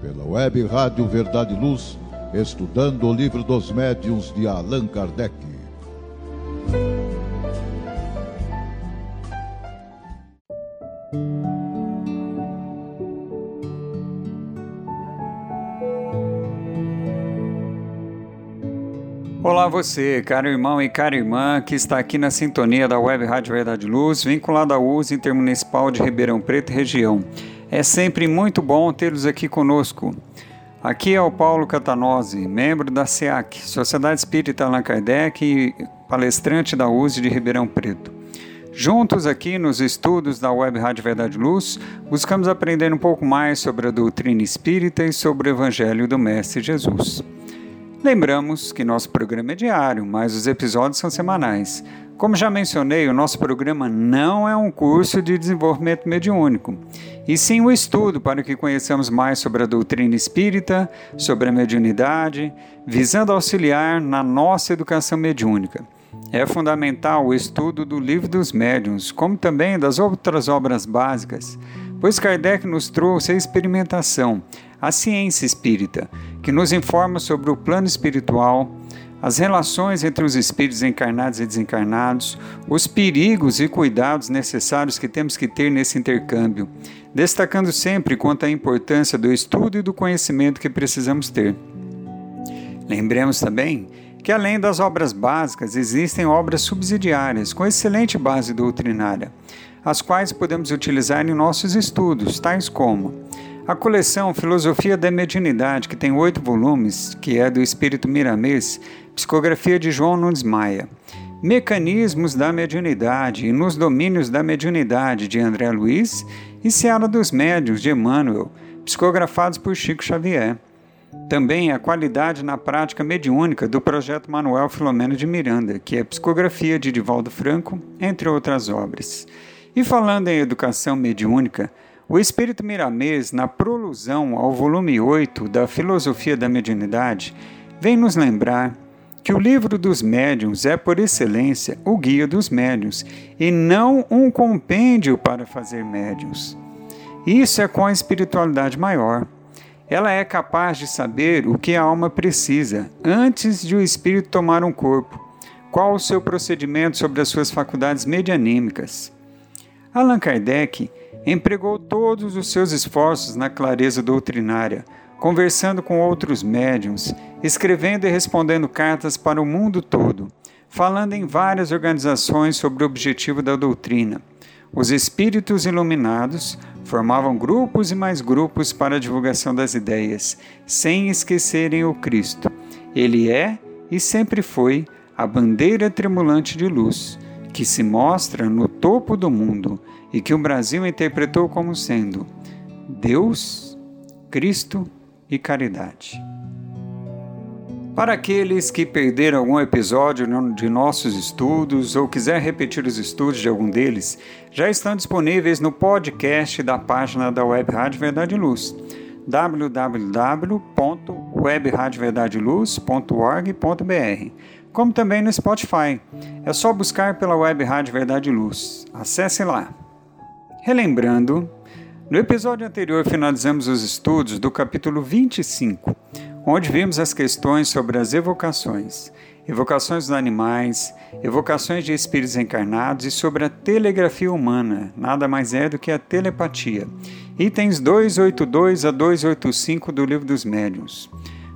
pela web Rádio Verdade e Luz, estudando o livro dos médiuns de Allan Kardec. Olá você, caro irmão e cara irmã que está aqui na sintonia da Web Rádio Verdade Luz, vinculada à US Intermunicipal de Ribeirão Preto e região. É sempre muito bom tê-los aqui conosco. Aqui é o Paulo Catanose, membro da SEAC, Sociedade Espírita Allan Kardec e palestrante da USE de Ribeirão Preto. Juntos aqui nos estudos da Web Rádio Verdade Luz, buscamos aprender um pouco mais sobre a doutrina espírita e sobre o Evangelho do Mestre Jesus. Lembramos que nosso programa é diário, mas os episódios são semanais. Como já mencionei, o nosso programa não é um curso de desenvolvimento mediúnico, e sim um estudo para que conheçamos mais sobre a doutrina espírita, sobre a mediunidade, visando auxiliar na nossa educação mediúnica. É fundamental o estudo do Livro dos Médiuns, como também das outras obras básicas, pois Kardec nos trouxe a experimentação, a ciência espírita, que nos informa sobre o plano espiritual, as relações entre os espíritos encarnados e desencarnados, os perigos e cuidados necessários que temos que ter nesse intercâmbio, destacando sempre quanto à importância do estudo e do conhecimento que precisamos ter. Lembremos também que, além das obras básicas, existem obras subsidiárias com excelente base doutrinária, as quais podemos utilizar em nossos estudos, tais como a coleção Filosofia da Mediunidade, que tem oito volumes, que é do Espírito Miramês, psicografia de João Nunes Maia. Mecanismos da Mediunidade e nos Domínios da Mediunidade, de André Luiz, e Seara dos Médiuns, de Emmanuel, psicografados por Chico Xavier. Também a qualidade na prática mediúnica do projeto Manuel Filomeno de Miranda, que é psicografia de Divaldo Franco, entre outras obras. E falando em educação mediúnica, o Espírito Miramês, na prolusão ao volume 8 da Filosofia da Mediunidade, vem nos lembrar que o livro dos médiuns é, por excelência, o guia dos médiuns e não um compêndio para fazer médiuns. Isso é com a espiritualidade maior. Ela é capaz de saber o que a alma precisa antes de o espírito tomar um corpo, qual o seu procedimento sobre as suas faculdades medianímicas. Allan Kardec empregou todos os seus esforços na clareza doutrinária, conversando com outros médiums, escrevendo e respondendo cartas para o mundo todo, falando em várias organizações sobre o objetivo da doutrina. Os espíritos iluminados formavam grupos e mais grupos para a divulgação das ideias, sem esquecerem o Cristo. Ele é e sempre foi a bandeira tremulante de luz, que se mostra no topo do mundo e que o Brasil interpretou como sendo Deus, Cristo e caridade. Para aqueles que perderam algum episódio de nossos estudos ou quiser repetir os estudos de algum deles, já estão disponíveis no podcast da página da Web Rádio Verdade e Luz www.webradioverdadeluz.org.br, como também no Spotify. É só buscar pela Web Rádio Verdade e Luz. Acesse lá. Relembrando, no episódio anterior finalizamos os estudos do capítulo 25, onde vimos as questões sobre as evocações, evocações dos animais, evocações de espíritos encarnados e sobre a telegrafia humana, nada mais é do que a telepatia. Itens 282 a 285 do Livro dos Médiuns.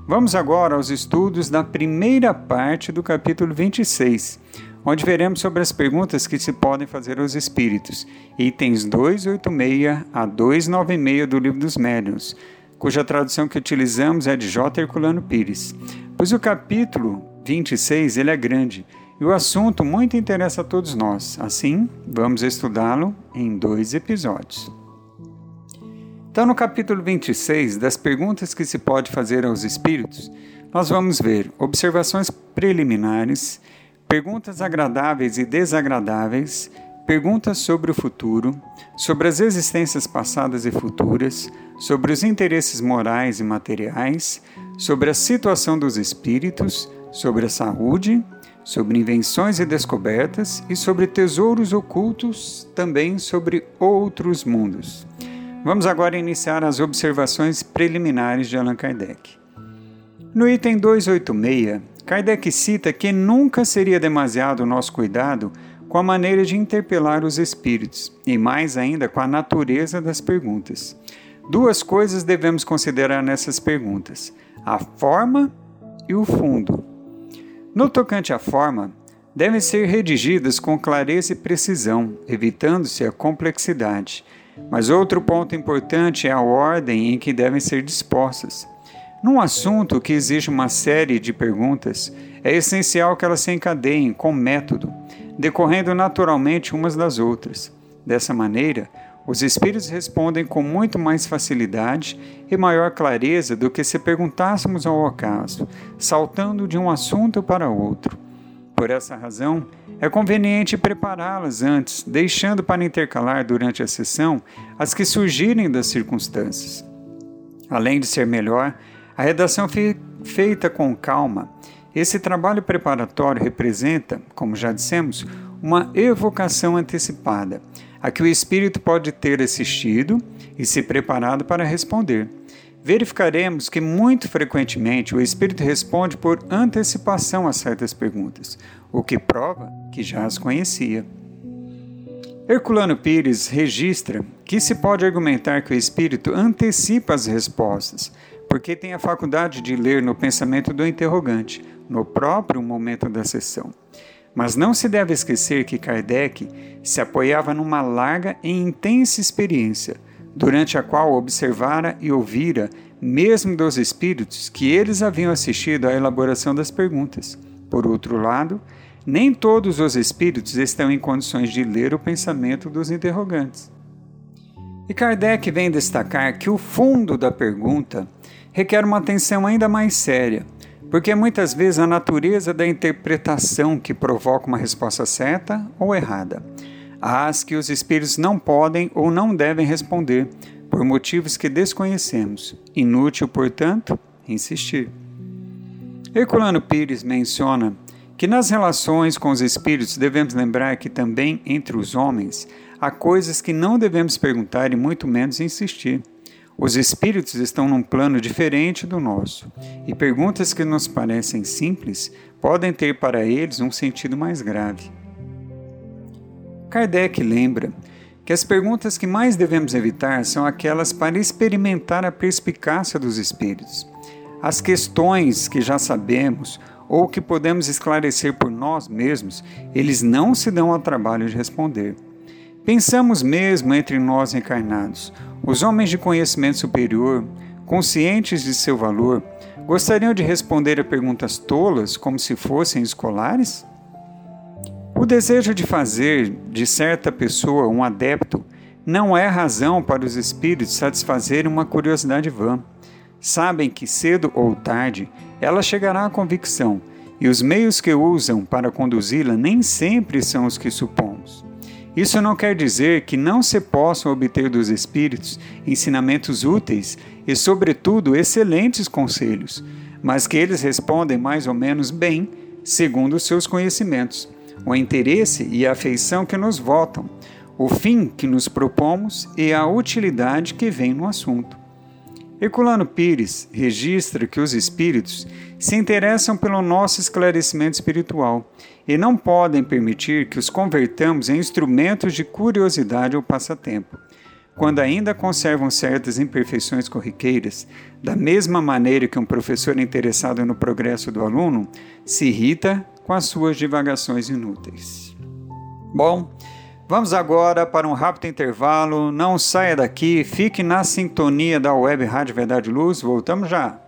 Vamos agora aos estudos da primeira parte do capítulo 26 onde veremos sobre as perguntas que se podem fazer aos espíritos, itens 286 a 296 do Livro dos Médiuns, cuja tradução que utilizamos é de J. Herculano Pires. Pois o capítulo 26 ele é grande e o assunto muito interessa a todos nós. Assim, vamos estudá-lo em dois episódios. Então, no capítulo 26, das perguntas que se pode fazer aos espíritos, nós vamos ver observações preliminares, perguntas agradáveis e desagradáveis, perguntas sobre o futuro, sobre as existências passadas e futuras, sobre os interesses morais e materiais, sobre a situação dos espíritos, sobre a saúde, sobre invenções e descobertas e sobre tesouros ocultos, também sobre outros mundos. Vamos agora iniciar as observações preliminares de Allan Kardec. No item 286, Kardec cita que nunca seria demasiado o nosso cuidado com a maneira de interpelar os espíritos e mais ainda com a natureza das perguntas. Duas coisas devemos considerar nessas perguntas: a forma e o fundo. No tocante à forma, devem ser redigidas com clareza e precisão, evitando-se a complexidade mas outro ponto importante é a ordem em que devem ser dispostas. Num assunto que exige uma série de perguntas, é essencial que elas se encadeiem com método, decorrendo naturalmente umas das outras. Dessa maneira, os espíritos respondem com muito mais facilidade e maior clareza do que se perguntássemos ao acaso, saltando de um assunto para outro. Por essa razão, é conveniente prepará-las antes, deixando para intercalar durante a sessão as que surgirem das circunstâncias. Além de ser melhor, a redação feita com calma. Esse trabalho preparatório representa, como já dissemos, uma evocação antecipada, a que o espírito pode ter assistido e se preparado para responder verificaremos que muito frequentemente o espírito responde por antecipação a certas perguntas, o que prova que já as conhecia. Herculano Pires registra que se pode argumentar que o espírito antecipa as respostas, porque tem a faculdade de ler no pensamento do interrogante, no próprio momento da sessão. Mas não se deve esquecer que Kardec se apoiava numa larga e intensa experiência durante a qual observara e ouvira, mesmo dos espíritos, que eles haviam assistido à elaboração das perguntas. Por outro lado, nem todos os espíritos estão em condições de ler o pensamento dos interrogantes. E Kardec vem destacar que o fundo da pergunta requer uma atenção ainda mais séria, porque muitas vezes a natureza da interpretação que provoca uma resposta certa ou errada às que os espíritos não podem ou não devem responder, por motivos que desconhecemos. Inútil, portanto, insistir. Herculano Pires menciona que nas relações com os espíritos devemos lembrar que também entre os homens há coisas que não devemos perguntar e muito menos insistir. Os espíritos estão num plano diferente do nosso, e perguntas que nos parecem simples podem ter para eles um sentido mais grave. Kardec lembra que as perguntas que mais devemos evitar são aquelas para experimentar a perspicácia dos espíritos. As questões que já sabemos ou que podemos esclarecer por nós mesmos, eles não se dão ao trabalho de responder. Pensamos mesmo entre nós encarnados, os homens de conhecimento superior, conscientes de seu valor, gostariam de responder a perguntas tolas como se fossem escolares? O desejo de fazer de certa pessoa um adepto não é razão para os espíritos satisfazerem uma curiosidade vã. Sabem que cedo ou tarde ela chegará à convicção, e os meios que usam para conduzi-la nem sempre são os que supomos. Isso não quer dizer que não se possam obter dos espíritos ensinamentos úteis e, sobretudo, excelentes conselhos, mas que eles respondem mais ou menos bem segundo os seus conhecimentos o interesse e a afeição que nos votam, o fim que nos propomos e a utilidade que vem no assunto. Herculano Pires registra que os espíritos se interessam pelo nosso esclarecimento espiritual e não podem permitir que os convertamos em instrumentos de curiosidade ou passatempo. Quando ainda conservam certas imperfeições corriqueiras, da mesma maneira que um professor interessado no progresso do aluno se irrita com as suas divagações inúteis. Bom, vamos agora para um rápido intervalo. Não saia daqui, fique na sintonia da Web Rádio Verdade Luz. Voltamos já.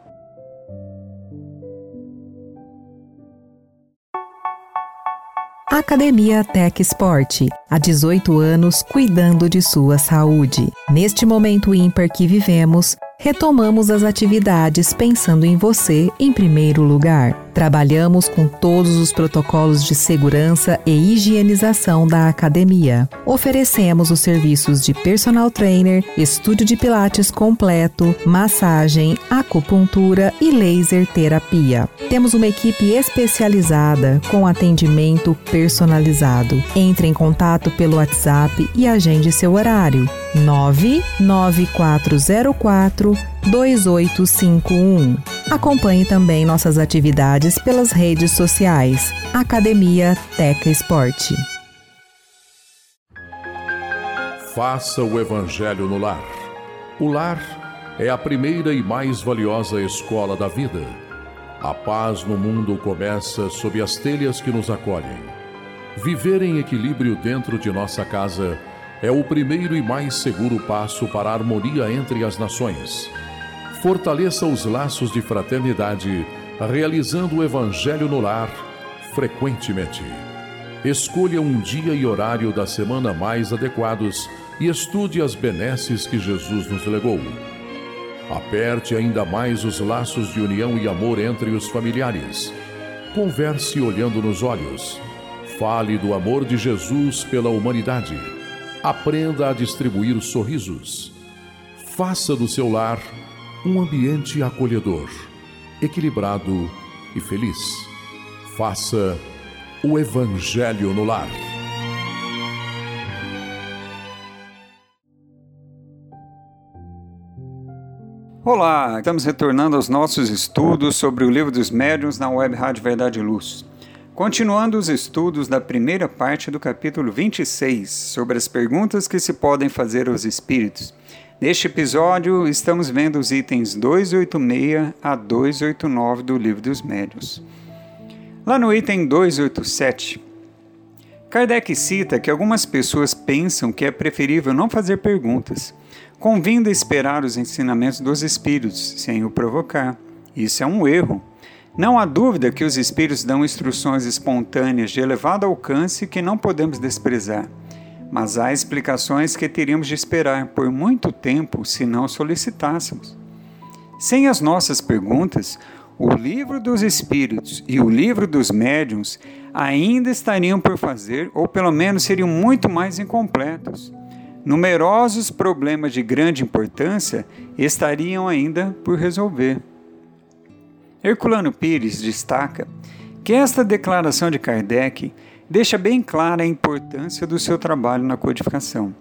Academia Tech Sport. Há 18 anos cuidando de sua saúde. Neste momento ímpar que vivemos, retomamos as atividades pensando em você em primeiro lugar. Trabalhamos com todos os protocolos de segurança e higienização da academia. Oferecemos os serviços de personal trainer, estúdio de pilates completo, massagem, acupuntura e laser terapia. Temos uma equipe especializada com atendimento personalizado. Entre em contato contato pelo WhatsApp e agende seu horário. 99404 2851. Acompanhe também nossas atividades pelas redes sociais. Academia Teca Esporte. Faça o Evangelho no lar. O lar é a primeira e mais valiosa escola da vida. A paz no mundo começa sob as telhas que nos acolhem. Viver em equilíbrio dentro de nossa casa é o primeiro e mais seguro passo para a harmonia entre as nações. Fortaleça os laços de fraternidade, realizando o Evangelho no lar frequentemente. Escolha um dia e horário da semana mais adequados e estude as benesses que Jesus nos legou. Aperte ainda mais os laços de união e amor entre os familiares. Converse olhando nos olhos. Fale do amor de Jesus pela humanidade. Aprenda a distribuir sorrisos. Faça do seu lar um ambiente acolhedor, equilibrado e feliz. Faça o Evangelho no lar. Olá, estamos retornando aos nossos estudos sobre o livro dos médiuns na Web Rádio Verdade e Luz. Continuando os estudos da primeira parte do capítulo 26, sobre as perguntas que se podem fazer aos espíritos. Neste episódio, estamos vendo os itens 286 a 289 do livro dos médiuns. Lá no item 287, Kardec cita que algumas pessoas pensam que é preferível não fazer perguntas convindo esperar os ensinamentos dos espíritos, sem o provocar. Isso é um erro. Não há dúvida que os espíritos dão instruções espontâneas de elevado alcance que não podemos desprezar. Mas há explicações que teríamos de esperar por muito tempo se não solicitássemos. Sem as nossas perguntas, o livro dos espíritos e o livro dos médiuns ainda estariam por fazer, ou pelo menos seriam muito mais incompletos numerosos problemas de grande importância estariam ainda por resolver. Herculano Pires destaca que esta declaração de Kardec deixa bem clara a importância do seu trabalho na codificação.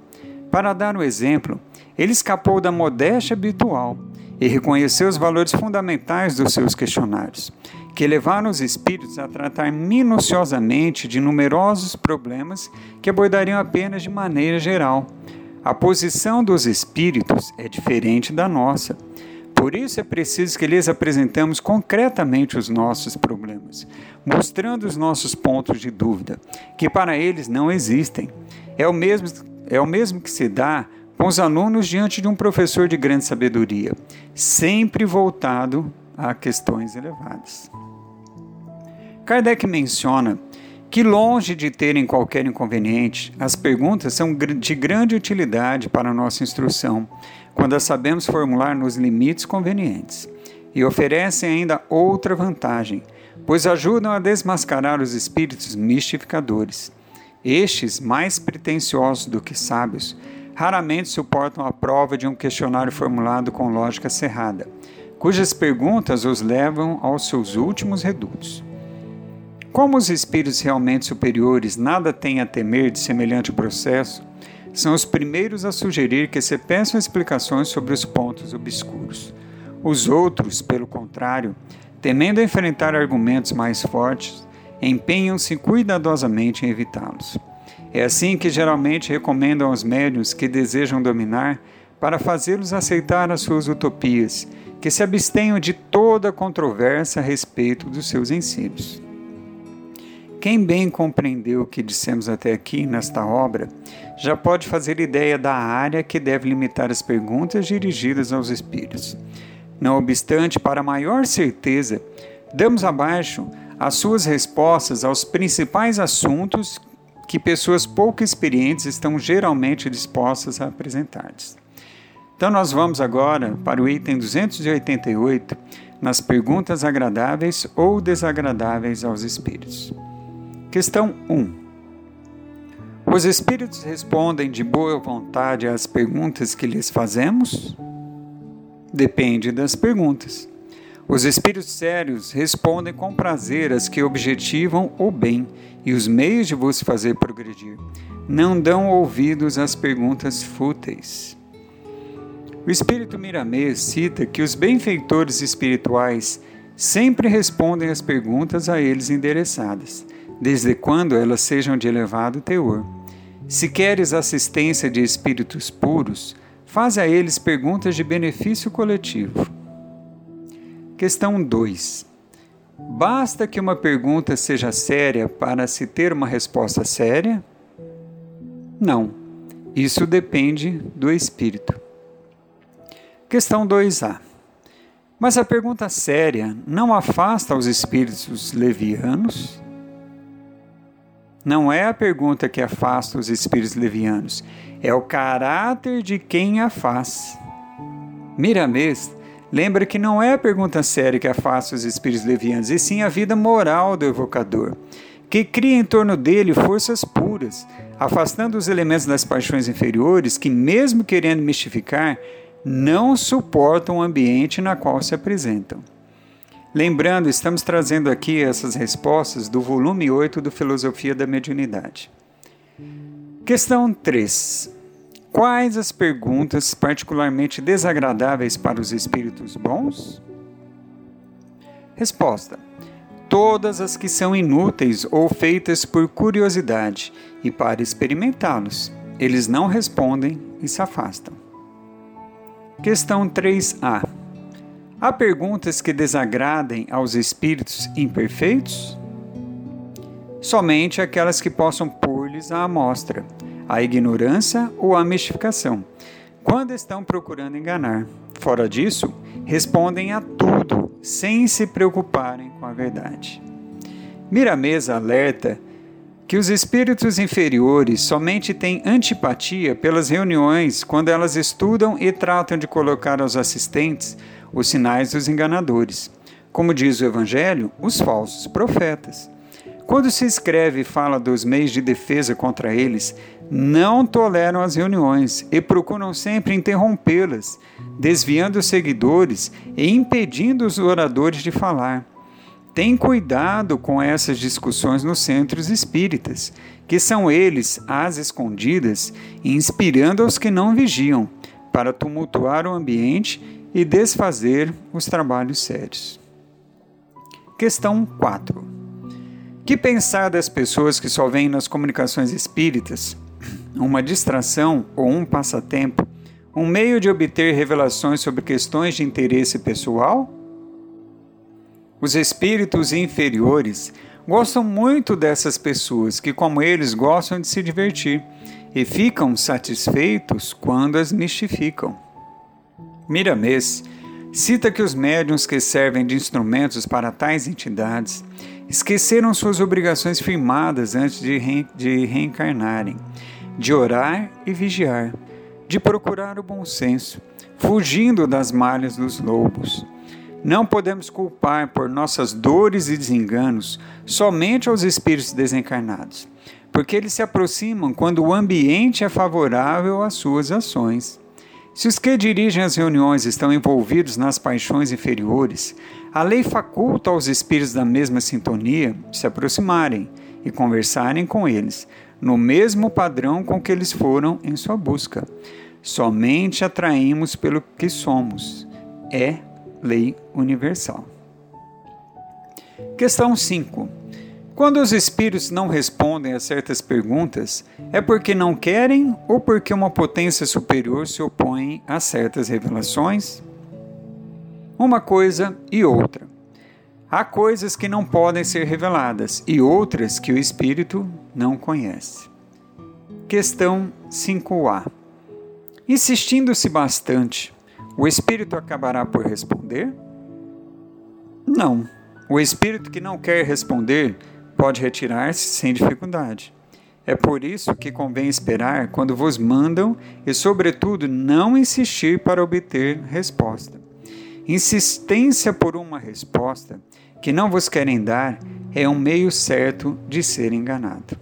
Para dar um exemplo, ele escapou da modéstia habitual e reconheceu os valores fundamentais dos seus questionários, que levaram os espíritos a tratar minuciosamente de numerosos problemas que abordariam apenas de maneira geral, a posição dos espíritos é diferente da nossa. Por isso é preciso que lhes apresentamos concretamente os nossos problemas, mostrando os nossos pontos de dúvida, que para eles não existem. É o mesmo, é o mesmo que se dá com os alunos diante de um professor de grande sabedoria, sempre voltado a questões elevadas. Kardec menciona que, longe de terem qualquer inconveniente, as perguntas são de grande utilidade para a nossa instrução, quando as sabemos formular nos limites convenientes. E oferecem ainda outra vantagem, pois ajudam a desmascarar os espíritos mistificadores. Estes, mais pretensiosos do que sábios, raramente suportam a prova de um questionário formulado com lógica cerrada, cujas perguntas os levam aos seus últimos redutos. Como os espíritos realmente superiores nada têm a temer de semelhante processo, são os primeiros a sugerir que se peçam explicações sobre os pontos obscuros. Os outros, pelo contrário, temendo enfrentar argumentos mais fortes, empenham-se cuidadosamente em evitá-los. É assim que geralmente recomendam aos médios que desejam dominar para fazê-los aceitar as suas utopias, que se abstenham de toda controvérsia a respeito dos seus ensinos. Quem bem compreendeu o que dissemos até aqui nesta obra, já pode fazer ideia da área que deve limitar as perguntas dirigidas aos espíritos. Não obstante, para maior certeza, damos abaixo as suas respostas aos principais assuntos que pessoas pouco experientes estão geralmente dispostas a apresentar-lhes. Então, nós vamos agora para o item 288, nas perguntas agradáveis ou desagradáveis aos espíritos. Questão 1. Os espíritos respondem de boa vontade às perguntas que lhes fazemos? Depende das perguntas. Os espíritos sérios respondem com prazer às que objetivam o bem e os meios de vos fazer progredir. Não dão ouvidos às perguntas fúteis. O espírito Miramês cita que os benfeitores espirituais sempre respondem às perguntas a eles endereçadas, desde quando elas sejam de elevado teor. Se queres assistência de espíritos puros, faz a eles perguntas de benefício coletivo. Questão 2. Basta que uma pergunta seja séria para se ter uma resposta séria? Não. Isso depende do espírito. Questão 2a. Mas a pergunta séria não afasta os espíritos levianos? Não é a pergunta que afasta os espíritos levianos, é o caráter de quem a faz. Miramês lembra que não é a pergunta séria que afasta os espíritos levianos, e sim a vida moral do evocador, que cria em torno dele forças puras, afastando os elementos das paixões inferiores que, mesmo querendo mistificar, não suportam o ambiente na qual se apresentam. Lembrando, estamos trazendo aqui essas respostas do volume 8 do Filosofia da Mediunidade. Questão 3. Quais as perguntas particularmente desagradáveis para os espíritos bons? Resposta: Todas as que são inúteis ou feitas por curiosidade e para experimentá-los. Eles não respondem e se afastam. Questão 3a. Há perguntas que desagradem aos espíritos imperfeitos? Somente aquelas que possam pôr-lhes a amostra, a ignorância ou a mistificação, quando estão procurando enganar. Fora disso, respondem a tudo, sem se preocuparem com a verdade. Miramesa alerta que os espíritos inferiores somente têm antipatia pelas reuniões quando elas estudam e tratam de colocar aos assistentes os sinais dos enganadores, como diz o Evangelho, os falsos profetas. Quando se escreve e fala dos meios de defesa contra eles, não toleram as reuniões e procuram sempre interrompê-las, desviando os seguidores e impedindo os oradores de falar tem cuidado com essas discussões nos centros espíritas, que são eles, as escondidas, inspirando os que não vigiam, para tumultuar o ambiente e desfazer os trabalhos sérios. Questão 4. Que pensar das pessoas que só veem nas comunicações espíritas uma distração ou um passatempo, um meio de obter revelações sobre questões de interesse pessoal? Os espíritos inferiores gostam muito dessas pessoas que, como eles, gostam de se divertir e ficam satisfeitos quando as mistificam. Miramês cita que os médiuns que servem de instrumentos para tais entidades esqueceram suas obrigações firmadas antes de, re de reencarnarem, de orar e vigiar, de procurar o bom senso, fugindo das malhas dos lobos não podemos culpar por nossas dores e desenganos somente aos espíritos desencarnados, porque eles se aproximam quando o ambiente é favorável às suas ações. Se os que dirigem as reuniões estão envolvidos nas paixões inferiores, a lei faculta aos espíritos da mesma sintonia se aproximarem e conversarem com eles, no mesmo padrão com que eles foram em sua busca. Somente atraímos pelo que somos. É lei universal. Questão 5. Quando os espíritos não respondem a certas perguntas, é porque não querem ou porque uma potência superior se opõe a certas revelações? Uma coisa e outra. Há coisas que não podem ser reveladas e outras que o espírito não conhece. Questão 5a. Insistindo-se bastante o espírito acabará por responder? Não. O espírito que não quer responder pode retirar-se sem dificuldade. É por isso que convém esperar quando vos mandam e, sobretudo, não insistir para obter resposta. Insistência por uma resposta que não vos querem dar é um meio certo de ser enganado.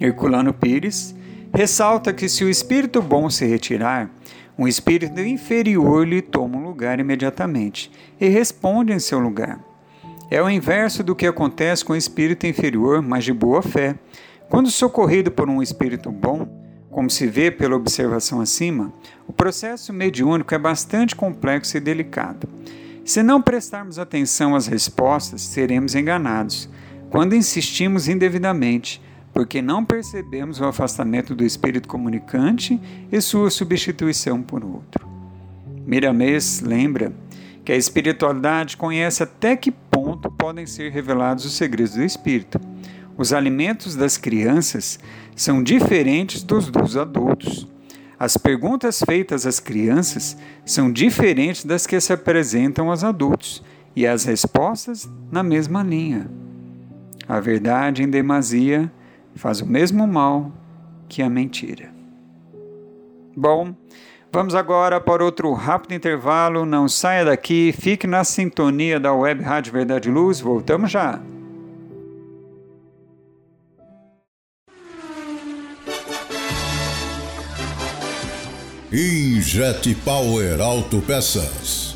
Herculano Pires ressalta que se o espírito bom se retirar, Um espírito inferior lhe toma um lugar imediatamente e responde em seu lugar. É o inverso do que acontece com o espírito inferior, mas de boa fé. Quando socorrido por um espírito bom, como se vê pela observação acima, o processo mediúnico é bastante complexo e delicado. Se não prestarmos atenção às respostas, seremos enganados quando insistimos indevidamente, porque não percebemos o afastamento do espírito comunicante e sua substituição por outro. Miramês lembra que a espiritualidade conhece até que ponto podem ser revelados os segredos do espírito. Os alimentos das crianças são diferentes dos dos adultos. As perguntas feitas às crianças são diferentes das que se apresentam aos adultos, e as respostas na mesma linha. A verdade em demasia faz o mesmo mal que a mentira. Bom, vamos agora para outro rápido intervalo. Não saia daqui, fique na sintonia da Web Rádio Verdade Luz. Voltamos já. Injet Power Autopeças.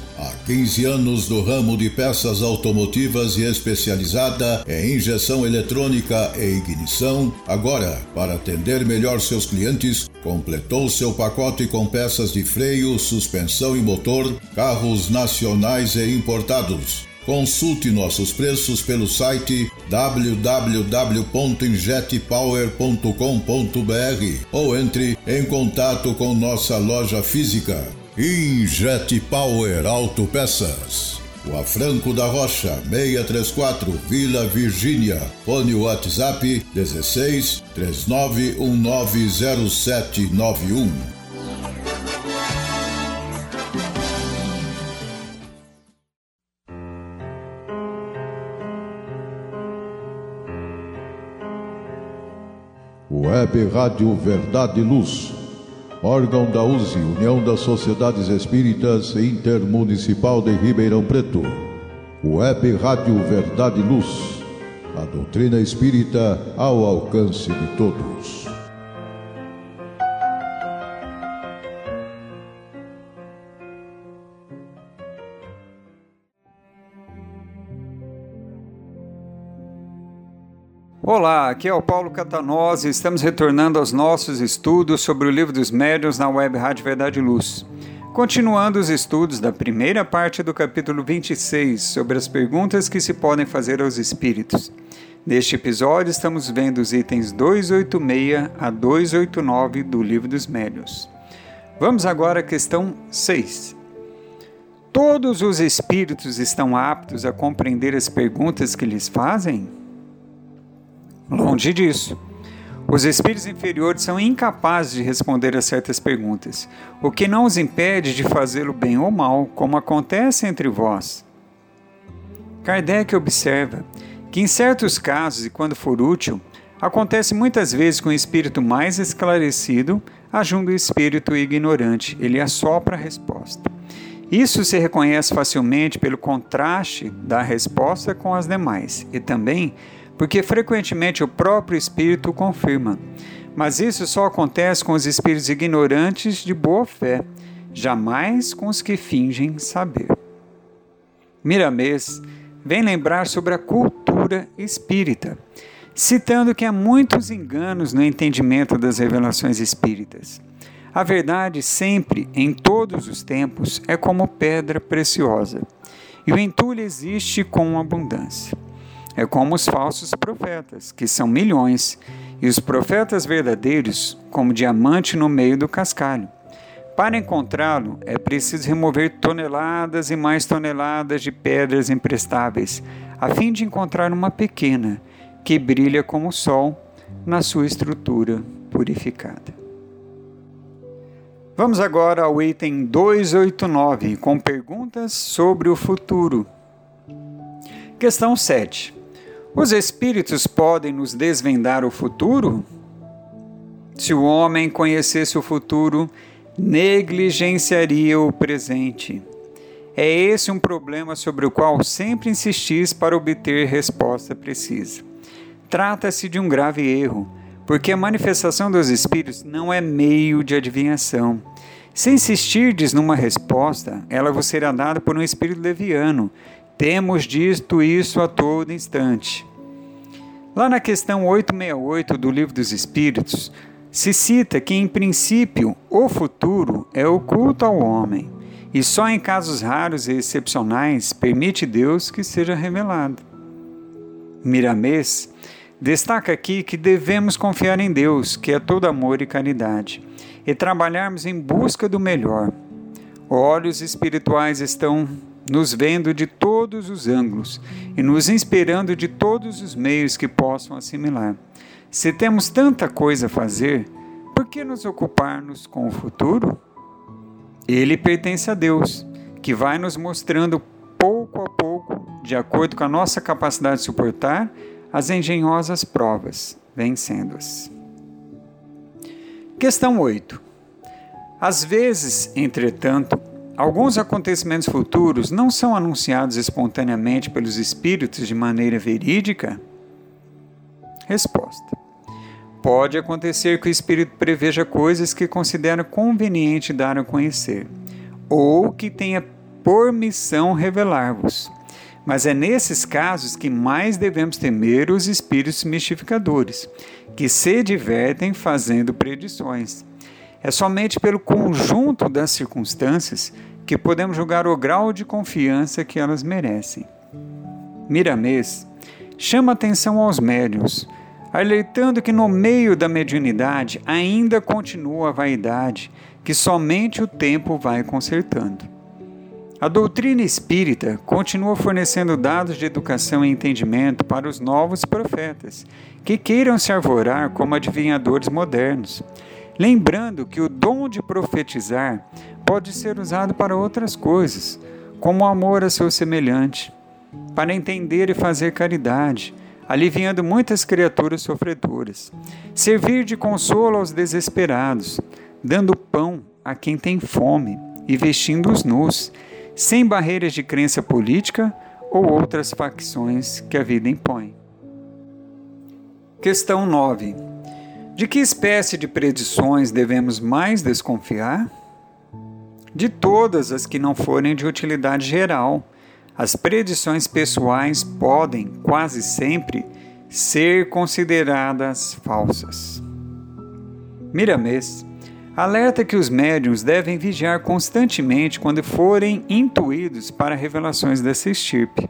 Há 15 anos no ramo de peças automotivas e especializada em injeção eletrônica e ignição, agora, para atender melhor seus clientes, completou seu pacote com peças de freio, suspensão e motor, carros nacionais e importados Consulte nossos preços pelo site www.injetpower.com.br ou entre em contato com nossa loja física. Injet Power Autopeças. Rua Franco da Rocha, 634, Vila Virgínia. Fone WhatsApp 16 39190791. Web Rádio Verdade e Luz, órgão da USE, União das Sociedades Espíritas Intermunicipal de Ribeirão Preto. Web Rádio Verdade e Luz, a doutrina espírita ao alcance de todos. Olá, aqui é o Paulo Catanose estamos retornando aos nossos estudos sobre o Livro dos Médiuns na Web Rádio Verdade e Luz. Continuando os estudos da primeira parte do capítulo 26 sobre as perguntas que se podem fazer aos espíritos. Neste episódio, estamos vendo os itens 286 a 289 do Livro dos Médiuns. Vamos agora à questão 6. Todos os espíritos estão aptos a compreender as perguntas que lhes fazem? Longe disso. Os espíritos inferiores são incapazes de responder a certas perguntas, o que não os impede de fazê-lo bem ou mal, como acontece entre vós. Kardec observa que, em certos casos e quando for útil, acontece muitas vezes com o espírito mais esclarecido, ajuda o espírito ignorante, ele assopra a resposta. Isso se reconhece facilmente pelo contraste da resposta com as demais e também porque frequentemente o próprio espírito confirma. Mas isso só acontece com os espíritos ignorantes de boa fé, jamais com os que fingem saber. Miramês vem lembrar sobre a cultura espírita, citando que há muitos enganos no entendimento das revelações espíritas. A verdade sempre, em todos os tempos, é como pedra preciosa, e o entulho existe com abundância. É como os falsos profetas, que são milhões, e os profetas verdadeiros, como diamante no meio do cascalho. Para encontrá-lo, é preciso remover toneladas e mais toneladas de pedras imprestáveis, a fim de encontrar uma pequena, que brilha como o sol na sua estrutura purificada. Vamos agora ao item 289, com perguntas sobre o futuro. Questão 7. Os espíritos podem nos desvendar o futuro? Se o homem conhecesse o futuro, negligenciaria o presente. É esse um problema sobre o qual sempre insistis para obter resposta precisa. Trata-se de um grave erro, porque a manifestação dos espíritos não é meio de adivinhação. Se insistirdes numa resposta, ela vos será dada por um espírito leviano. Temos dito isso a todo instante. Lá na questão 868 do Livro dos Espíritos, se cita que, em princípio, o futuro é oculto ao homem e só em casos raros e excepcionais permite Deus que seja revelado. Miramês destaca aqui que devemos confiar em Deus, que é todo amor e caridade e trabalharmos em busca do melhor. Olhos espirituais estão nos vendo de todos os ângulos e nos inspirando de todos os meios que possam assimilar. Se temos tanta coisa a fazer, por que nos ocuparmos com o futuro? Ele pertence a Deus, que vai nos mostrando pouco a pouco, de acordo com a nossa capacidade de suportar, as engenhosas provas, vencendo-as. Questão 8. Às vezes, entretanto, alguns acontecimentos futuros não são anunciados espontaneamente pelos espíritos de maneira verídica? Resposta. Pode acontecer que o espírito preveja coisas que considera conveniente dar a conhecer, ou que tenha por missão revelar-vos. Mas é nesses casos que mais devemos temer os espíritos mistificadores, que se divertem fazendo predições. É somente pelo conjunto das circunstâncias que podemos julgar o grau de confiança que elas merecem. Miramês chama atenção aos médiuns, alertando que no meio da mediunidade ainda continua a vaidade, que somente o tempo vai consertando. A doutrina espírita continua fornecendo dados de educação e entendimento para os novos profetas, que queiram se arvorar como adivinhadores modernos, lembrando que o dom de profetizar pode ser usado para outras coisas, como amor a seu semelhante, para entender e fazer caridade, aliviando muitas criaturas sofredoras, servir de consolo aos desesperados, dando pão a quem tem fome e vestindo os nus sem barreiras de crença política ou outras facções que a vida impõe. Questão 9. De que espécie de predições devemos mais desconfiar? De todas as que não forem de utilidade geral. As predições pessoais podem, quase sempre, ser consideradas falsas. Miramês alerta que os médiums devem vigiar constantemente quando forem intuídos para revelações dessa estirpe.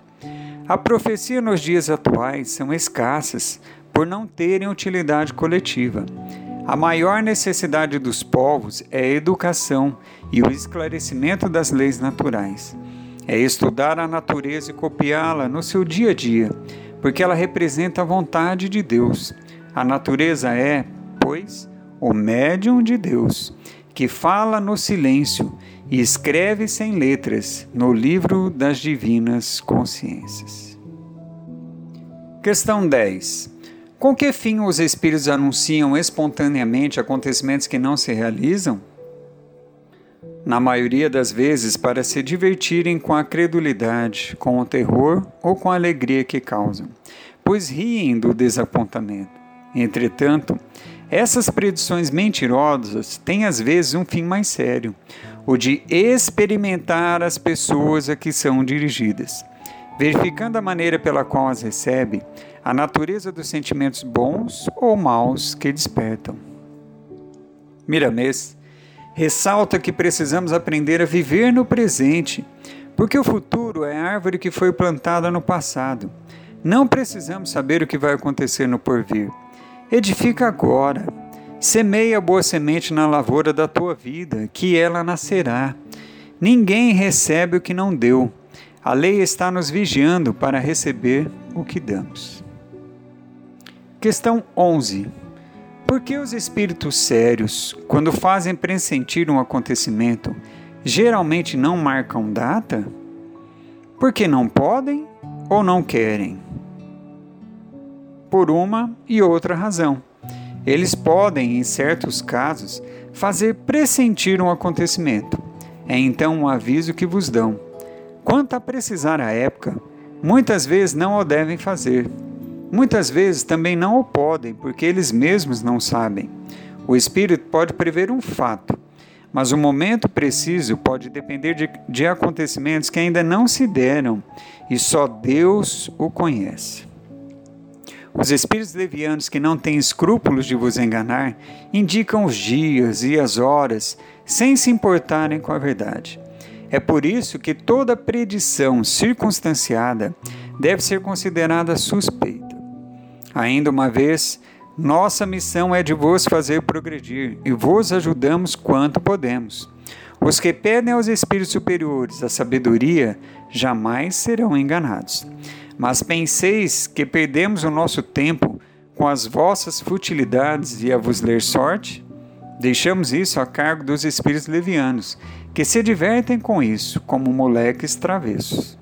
A profecia nos dias atuais são escassas por não terem utilidade coletiva. A maior necessidade dos povos é a educação e o esclarecimento das leis naturais. É estudar a natureza e copiá-la no seu dia a dia, porque ela representa a vontade de Deus. A natureza é, pois, o médium de Deus, que fala no silêncio e escreve sem letras no livro das divinas consciências. Questão 10. Com que fim os espíritos anunciam espontaneamente acontecimentos que não se realizam? Na maioria das vezes, para se divertirem com a credulidade, com o terror ou com a alegria que causam, pois riem do desapontamento. Entretanto, essas predições mentirosas têm às vezes um fim mais sério, o de experimentar as pessoas a que são dirigidas, verificando a maneira pela qual as recebe, a natureza dos sentimentos bons ou maus que despertam. Miramês ressalta que precisamos aprender a viver no presente, porque o futuro é árvore que foi plantada no passado. Não precisamos saber o que vai acontecer no porvir. Edifica agora. Semeia boa semente na lavoura da tua vida, que ela nascerá. Ninguém recebe o que não deu. A lei está nos vigiando para receber o que damos. Questão 11. Por que os espíritos sérios, quando fazem pressentir um acontecimento, geralmente não marcam data? Porque não podem ou não querem? por uma e outra razão. Eles podem, em certos casos, fazer pressentir um acontecimento. É então um aviso que vos dão. Quanto a precisar a época, muitas vezes não o devem fazer. Muitas vezes também não o podem, porque eles mesmos não sabem. O espírito pode prever um fato, mas o momento preciso pode depender de, de acontecimentos que ainda não se deram e só Deus o conhece. Os espíritos levianos que não têm escrúpulos de vos enganar indicam os dias e as horas sem se importarem com a verdade. É por isso que toda predição circunstanciada deve ser considerada suspeita. Ainda uma vez, nossa missão é de vos fazer progredir e vos ajudamos quanto podemos. Os que pedem aos espíritos superiores a sabedoria jamais serão enganados. Mas penseis que perdemos o nosso tempo com as vossas futilidades e a vos ler sorte? Deixamos isso a cargo dos espíritos levianos, que se divertem com isso, como moleques travessos.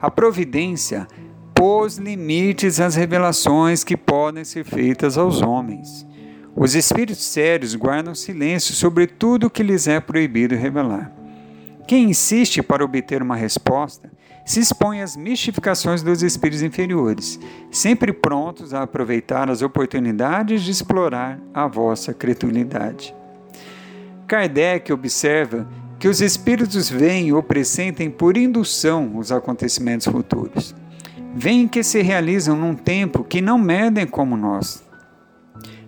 A providência pôs limites às revelações que podem ser feitas aos homens. Os espíritos sérios guardam silêncio sobre tudo o que lhes é proibido revelar. Quem insiste para obter uma resposta se expõe às mistificações dos espíritos inferiores, sempre prontos a aproveitar as oportunidades de explorar a vossa credulidade. Kardec observa que os espíritos veem ou pressentem por indução os acontecimentos futuros. Veem que se realizam num tempo que não medem como nós.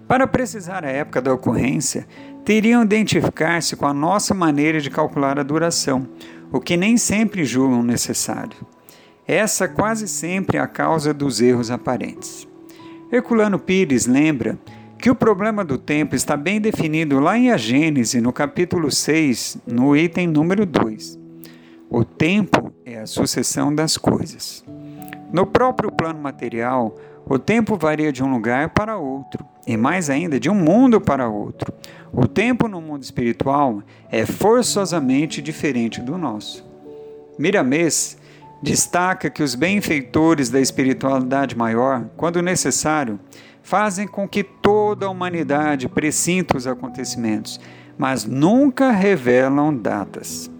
Para precisar a época da ocorrência, teriam identificar-se com a nossa maneira de calcular a duração, o que nem sempre julgam necessário. Essa quase sempre é a causa dos erros aparentes. Herculano Pires lembra que o problema do tempo está bem definido lá em A Gênese, no capítulo 6, no item número 2. O tempo é a sucessão das coisas. No próprio plano material, o tempo varia de um lugar para outro, e mais ainda de um mundo para outro. O tempo no mundo espiritual é forçosamente diferente do nosso. Miramês destaca que os benfeitores da espiritualidade maior, quando necessário, fazem com que toda a humanidade presinta os acontecimentos, mas nunca revelam datas.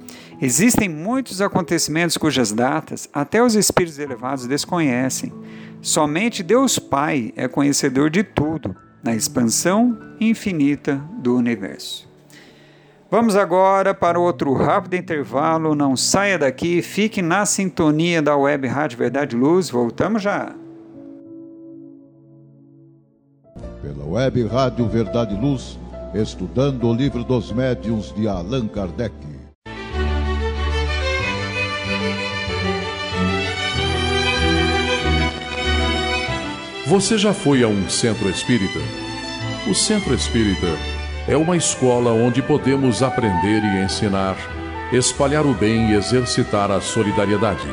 Existem muitos acontecimentos cujas datas até os espíritos elevados desconhecem. Somente Deus Pai é conhecedor de tudo na expansão infinita do universo. Vamos agora para outro rápido intervalo. Não saia daqui, fique na sintonia da Web Rádio Verdade Luz. Voltamos já. Pela Web Rádio Verdade Luz, estudando o livro dos médiuns de Allan Kardec. Você já foi a um centro espírita? O centro espírita é uma escola onde podemos aprender e ensinar, espalhar o bem e exercitar a solidariedade.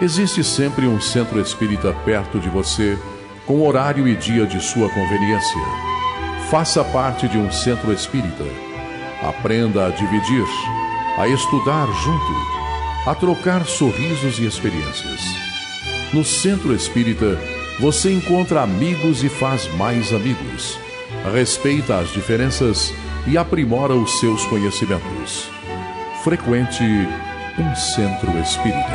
Existe sempre um centro espírita perto de você, com horário e dia de sua conveniência. Faça parte de um centro espírita. Aprenda a dividir, a estudar junto, a trocar sorrisos e experiências. No centro espírita, você encontra amigos e faz mais amigos. Respeita as diferenças e aprimora os seus conhecimentos. Frequente um centro espírita.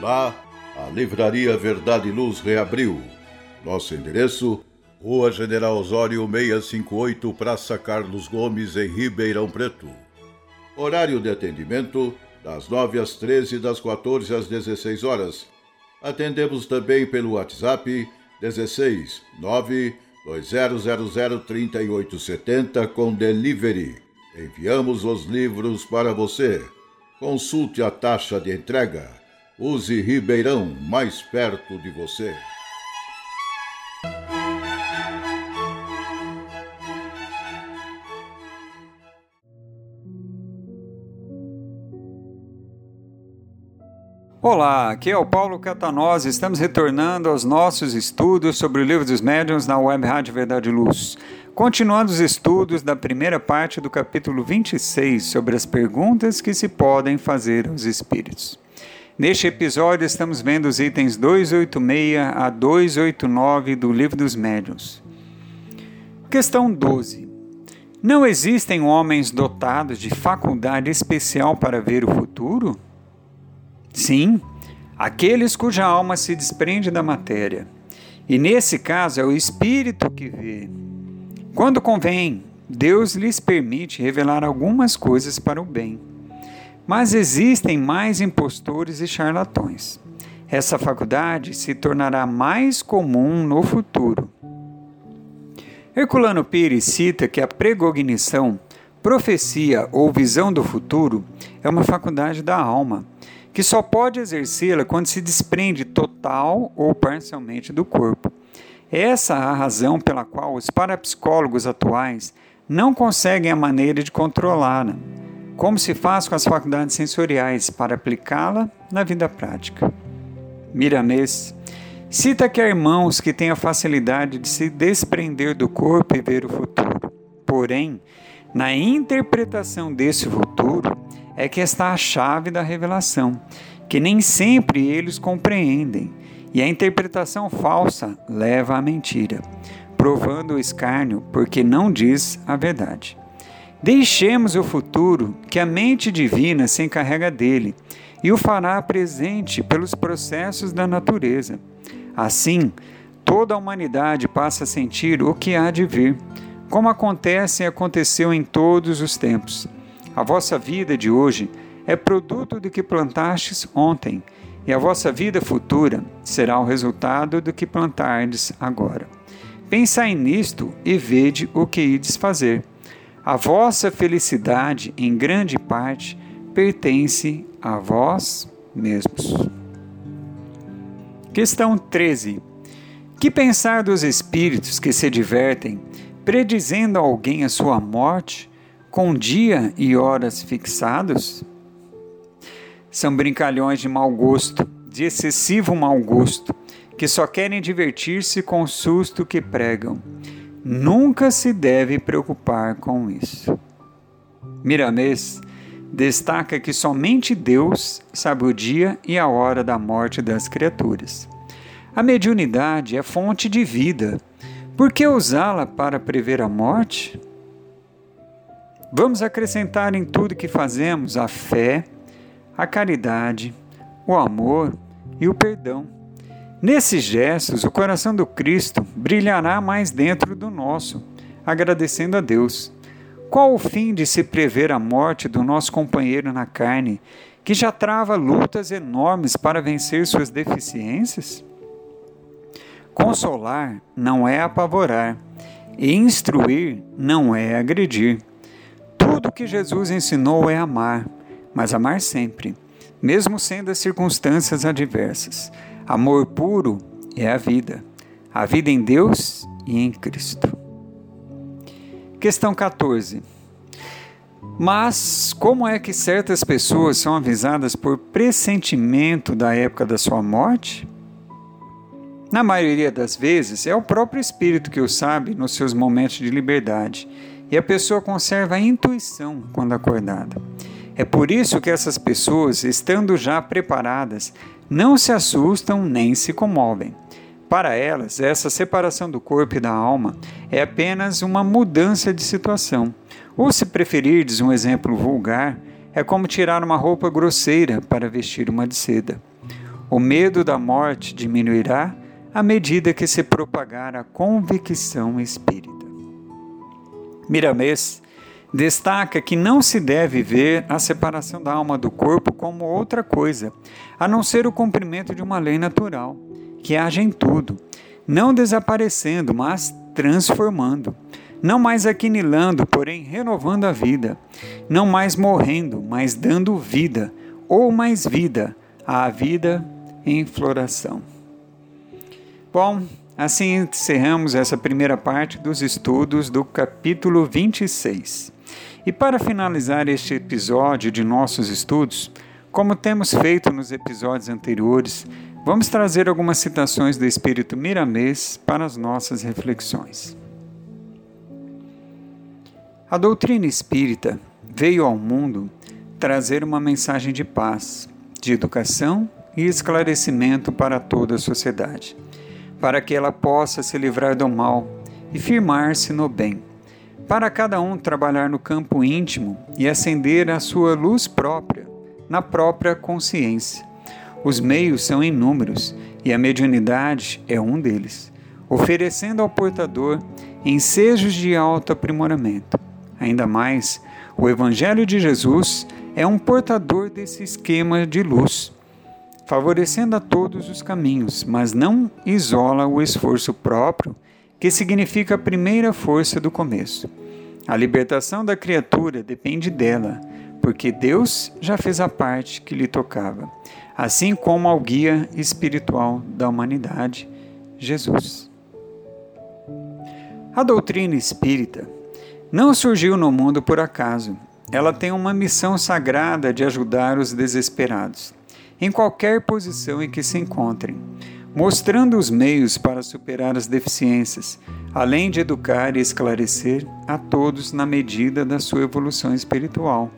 Olá, a Livraria Verdade e Luz reabriu. Nosso endereço Rua General Osório 658, Praça Carlos Gomes, em Ribeirão Preto. Horário de atendimento das 9 às 13 e das 14 às 16 horas. Atendemos também pelo WhatsApp 16 9 2000 3870 com delivery. Enviamos os livros para você. Consulte a taxa de entrega. Use Ribeirão mais perto de você. Olá, aqui é o Paulo Catanós. Estamos retornando aos nossos estudos sobre o livro dos médiuns na Web Rádio Verdade Luz. Continuando os estudos da primeira parte do capítulo 26 sobre as perguntas que se podem fazer aos espíritos. Neste episódio, estamos vendo os itens 286 a 289 do livro dos médiuns. Questão 12. Não existem homens dotados de faculdade especial para ver o futuro? Sim, aqueles cuja alma se desprende da matéria. E nesse caso é o espírito que vê. Quando convém, Deus lhes permite revelar algumas coisas para o bem. Mas existem mais impostores e charlatões. Essa faculdade se tornará mais comum no futuro. Herculano Pires cita que a pregognição, profecia ou visão do futuro é uma faculdade da alma, que só pode exercê-la quando se desprende total ou parcialmente do corpo. Essa é a razão pela qual os parapsicólogos atuais não conseguem a maneira de controlá-la, como se faz com as faculdades sensoriais para aplicá-la na vida prática. Miramês cita que há irmãos que têm a facilidade de se desprender do corpo e ver o futuro. Porém, na interpretação desse futuro é que está a chave da revelação, que nem sempre eles compreendem, e a interpretação falsa leva à mentira, provando o escárnio porque não diz a verdade. Deixemos o futuro que a mente divina se encarrega dele e o fará presente pelos processos da natureza. Assim, toda a humanidade passa a sentir o que há de vir, como acontece e aconteceu em todos os tempos. A vossa vida de hoje é produto do que plantastes ontem, e a vossa vida futura será o resultado do que plantardes agora. Pensai nisto e vede o que ides fazer. A vossa felicidade, em grande parte, pertence a vós mesmos. Questão 13. Que pensar dos espíritos que se divertem, predizendo a alguém a sua morte, com dia e horas fixados? São brincalhões de mau gosto, de excessivo mau gosto, que só querem divertir-se com o susto que pregam. Nunca se deve preocupar com isso. Miramês destaca que somente Deus sabe o dia e a hora da morte das criaturas. A mediunidade é fonte de vida. Por que usá-la para prever a morte? Vamos acrescentar em tudo que fazemos a fé, a caridade, o amor e o perdão. Nesses gestos, o coração do Cristo brilhará mais dentro do nosso, agradecendo a Deus. Qual o fim de se prever a morte do nosso companheiro na carne, que já trava lutas enormes para vencer suas deficiências? Consolar não é apavorar, e instruir não é agredir. Tudo que Jesus ensinou é amar, mas amar sempre, mesmo sendo as circunstâncias adversas. Amor puro é a vida, a vida em Deus e em Cristo. Questão 14. Mas como é que certas pessoas são avisadas por pressentimento da época da sua morte? Na maioria das vezes, é o próprio espírito que o sabe nos seus momentos de liberdade, e a pessoa conserva a intuição quando acordada. É por isso que essas pessoas, estando já preparadas, não se assustam nem se comovem. Para elas, essa separação do corpo e da alma é apenas uma mudança de situação. Ou, se preferirdes um exemplo vulgar, é como tirar uma roupa grosseira para vestir uma de seda. O medo da morte diminuirá à medida que se propagar a convicção espírita. Miramês destaca que não se deve ver a separação da alma do corpo como outra coisa, a não ser o cumprimento de uma lei natural que age em tudo, não desaparecendo, mas transformando, não mais aquinilando, porém renovando a vida, não mais morrendo, mas dando vida, ou mais vida, à vida em floração. Bom, assim encerramos essa primeira parte dos estudos do capítulo 26. E para finalizar este episódio de nossos estudos, como temos feito nos episódios anteriores, Vamos trazer algumas citações do Espírito Miramês para as nossas reflexões. A doutrina espírita veio ao mundo trazer uma mensagem de paz, de educação e esclarecimento para toda a sociedade, para que ela possa se livrar do mal e firmar-se no bem, para cada um trabalhar no campo íntimo e acender a sua luz própria, na própria consciência. Os meios são inúmeros e a mediunidade é um deles, oferecendo ao portador ensejos de alto aprimoramento. Ainda mais, o Evangelho de Jesus é um portador desse esquema de luz, favorecendo a todos os caminhos, mas não isola o esforço próprio, que significa a primeira força do começo. A libertação da criatura depende dela, porque Deus já fez a parte que lhe tocava, assim como ao guia espiritual da humanidade, Jesus. A doutrina espírita não surgiu no mundo por acaso. Ela tem uma missão sagrada de ajudar os desesperados, em qualquer posição em que se encontrem, mostrando os meios para superar as deficiências, além de educar e esclarecer a todos na medida da sua evolução espiritual.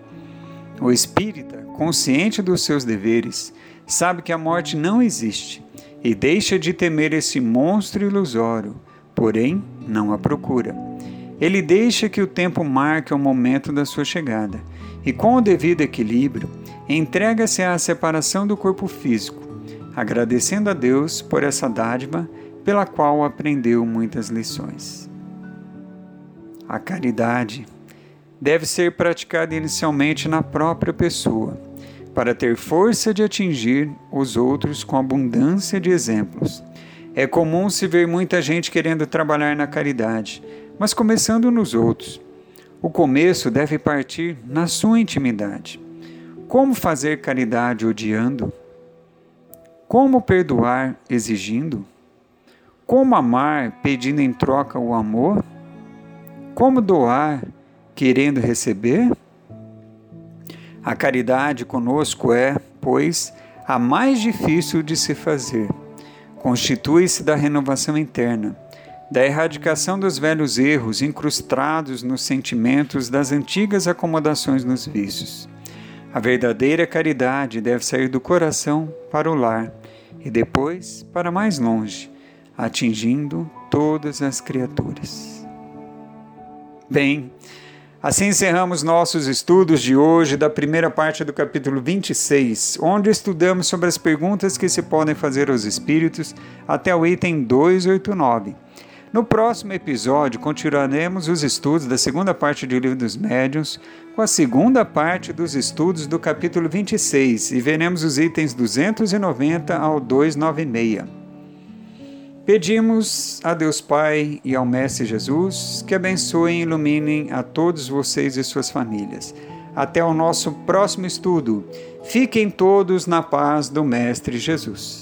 O espírita, consciente dos seus deveres, sabe que a morte não existe e deixa de temer esse monstro ilusório, porém não a procura. Ele deixa que o tempo marque o momento da sua chegada e, com o devido equilíbrio, entrega-se à separação do corpo físico, agradecendo a Deus por essa dádiva pela qual aprendeu muitas lições. A caridade deve ser praticada inicialmente na própria pessoa, para ter força de atingir os outros com abundância de exemplos. É comum se ver muita gente querendo trabalhar na caridade, mas começando nos outros. O começo deve partir na sua intimidade. Como fazer caridade odiando? Como perdoar exigindo? Como amar pedindo em troca o amor? Como doar querendo receber? A caridade conosco é, pois, a mais difícil de se fazer. Constitui-se da renovação interna, da erradicação dos velhos erros incrustados nos sentimentos das antigas acomodações nos vícios. A verdadeira caridade deve sair do coração para o lar e depois para mais longe, atingindo todas as criaturas. Bem, assim encerramos nossos estudos de hoje da primeira parte do capítulo 26, onde estudamos sobre as perguntas que se podem fazer aos espíritos até o item 289. No próximo episódio, continuaremos os estudos da segunda parte do Livro dos Médiuns, com a segunda parte dos estudos do capítulo 26, e veremos os itens 290 ao 296. Pedimos a Deus Pai e ao Mestre Jesus que abençoem e iluminem a todos vocês e suas famílias. Até o nosso próximo estudo. Fiquem todos na paz do Mestre Jesus.